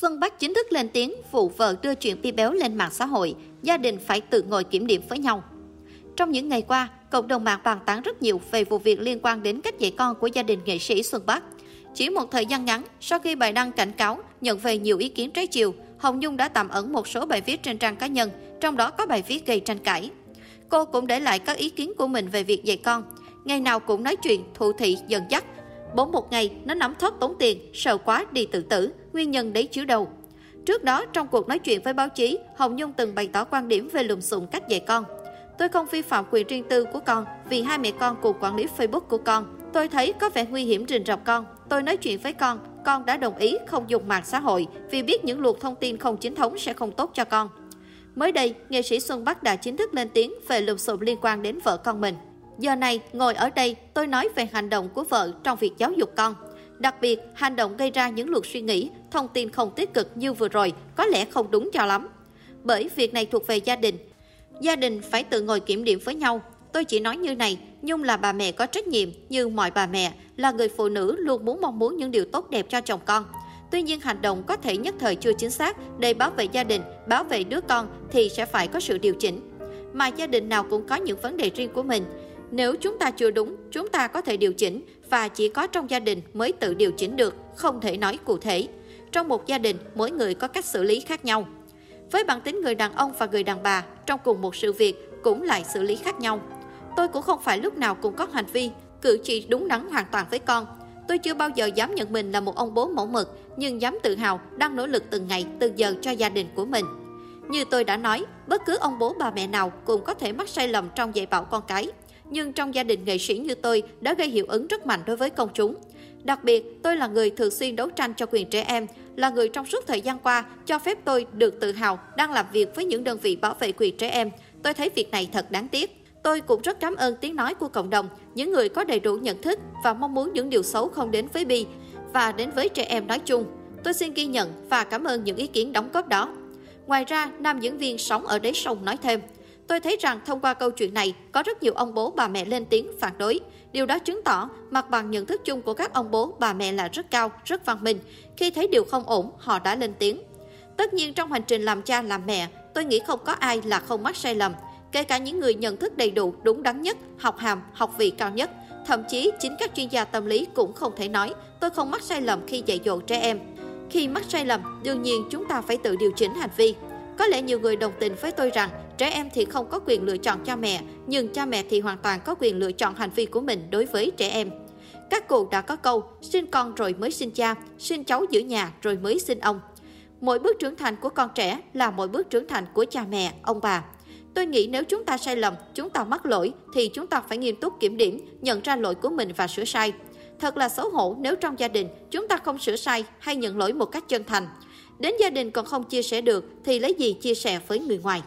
Xuân Bắc chính thức lên tiếng vụ vợ đưa chuyện Pi Béo lên mạng xã hội, gia đình phải tự ngồi kiểm điểm với nhau. Trong những ngày qua, cộng đồng mạng bàn tán rất nhiều về vụ việc liên quan đến cách dạy con của gia đình nghệ sĩ Xuân Bắc. Chỉ một thời gian ngắn, sau khi bài đăng cảnh cáo nhận về nhiều ý kiến trái chiều, Hồng Nhung đã tạm ẩn một số bài viết trên trang cá nhân, trong đó có bài viết gây tranh cãi. Cô cũng để lại các ý kiến của mình về việc dạy con. Ngày nào cũng nói chuyện, thụ thị, dần dắt. Bỗng một ngày, nó nắm thoát tốn tiền, sợ quá đi tự tử, nguyên nhân đấy chiếu đầu. Trước đó, trong cuộc nói chuyện với báo chí, Hồng Nhung từng bày tỏ quan điểm về lùm xùm cách dạy con. Tôi không vi phạm quyền riêng tư của con vì hai mẹ con cùng quản lý Facebook của con. Tôi thấy có vẻ nguy hiểm rình rập con. Tôi nói chuyện với con, con đã đồng ý không dùng mạng xã hội vì biết những luồng thông tin không chính thống sẽ không tốt cho con. Mới đây, nghệ sĩ Xuân Bắc đã chính thức lên tiếng về lùm xùm liên quan đến vợ con mình. Giờ này, ngồi ở đây, tôi nói về hành động của vợ trong việc giáo dục con. Đặc biệt, hành động gây ra những luồng suy nghĩ, thông tin không tích cực như vừa rồi có lẽ không đúng cho lắm. Bởi việc này thuộc về gia đình. Gia đình phải tự ngồi kiểm điểm với nhau. Tôi chỉ nói như này, Nhung là bà mẹ có trách nhiệm như mọi bà mẹ, là người phụ nữ luôn muốn mong muốn những điều tốt đẹp cho chồng con. Tuy nhiên hành động có thể nhất thời chưa chính xác để bảo vệ gia đình, bảo vệ đứa con thì sẽ phải có sự điều chỉnh. Mà gia đình nào cũng có những vấn đề riêng của mình. Nếu chúng ta chưa đúng, chúng ta có thể điều chỉnh và chỉ có trong gia đình mới tự điều chỉnh được, không thể nói cụ thể. Trong một gia đình, mỗi người có cách xử lý khác nhau. Với bản tính người đàn ông và người đàn bà, trong cùng một sự việc cũng lại xử lý khác nhau. Tôi cũng không phải lúc nào cũng có hành vi, cử chỉ đúng đắn hoàn toàn với con. Tôi chưa bao giờ dám nhận mình là một ông bố mẫu mực, nhưng dám tự hào đang nỗ lực từng ngày, từng giờ cho gia đình của mình. Như tôi đã nói, bất cứ ông bố bà mẹ nào cũng có thể mắc sai lầm trong dạy bảo con cái. Nhưng trong gia đình nghệ sĩ như tôi đã gây hiệu ứng rất mạnh đối với công chúng. Đặc biệt, tôi là người thường xuyên đấu tranh cho quyền trẻ em, là người trong suốt thời gian qua cho phép tôi được tự hào đang làm việc với những đơn vị bảo vệ quyền trẻ em. Tôi thấy việc này thật đáng tiếc. Tôi cũng rất cảm ơn tiếng nói của cộng đồng, những người có đầy đủ nhận thức và mong muốn những điều xấu không đến với Bi và đến với trẻ em nói chung. Tôi xin ghi nhận và cảm ơn những ý kiến đóng góp đó. Ngoài ra, nam diễn viên sống ở đáy sông nói thêm, Tôi thấy rằng thông qua câu chuyện này, có rất nhiều ông bố bà mẹ lên tiếng phản đối. Điều đó chứng tỏ mặt bằng nhận thức chung của các ông bố bà mẹ là rất cao, rất văn minh. Khi thấy điều không ổn, họ đã lên tiếng. Tất nhiên trong hành trình làm cha làm mẹ, tôi nghĩ không có ai là không mắc sai lầm. Kể cả những người nhận thức đầy đủ, đúng đắn nhất, học hàm, học vị cao nhất. Thậm chí chính các chuyên gia tâm lý cũng không thể nói tôi không mắc sai lầm khi dạy dỗ trẻ em. Khi mắc sai lầm, đương nhiên chúng ta phải tự điều chỉnh hành vi. Có lẽ nhiều người đồng tình với tôi rằng trẻ em thì không có quyền lựa chọn cha mẹ, nhưng cha mẹ thì hoàn toàn có quyền lựa chọn hành vi của mình đối với trẻ em. Các cụ đã có câu, sinh con rồi mới sinh cha, sinh cháu giữ nhà rồi mới sinh ông. Mỗi bước trưởng thành của con trẻ là mỗi bước trưởng thành của cha mẹ, ông bà. Tôi nghĩ nếu chúng ta sai lầm, chúng ta mắc lỗi thì chúng ta phải nghiêm túc kiểm điểm, nhận ra lỗi của mình và sửa sai. Thật là xấu hổ nếu trong gia đình chúng ta không sửa sai hay nhận lỗi một cách chân thành. Đến gia đình còn không chia sẻ được thì lấy gì chia sẻ với người ngoài.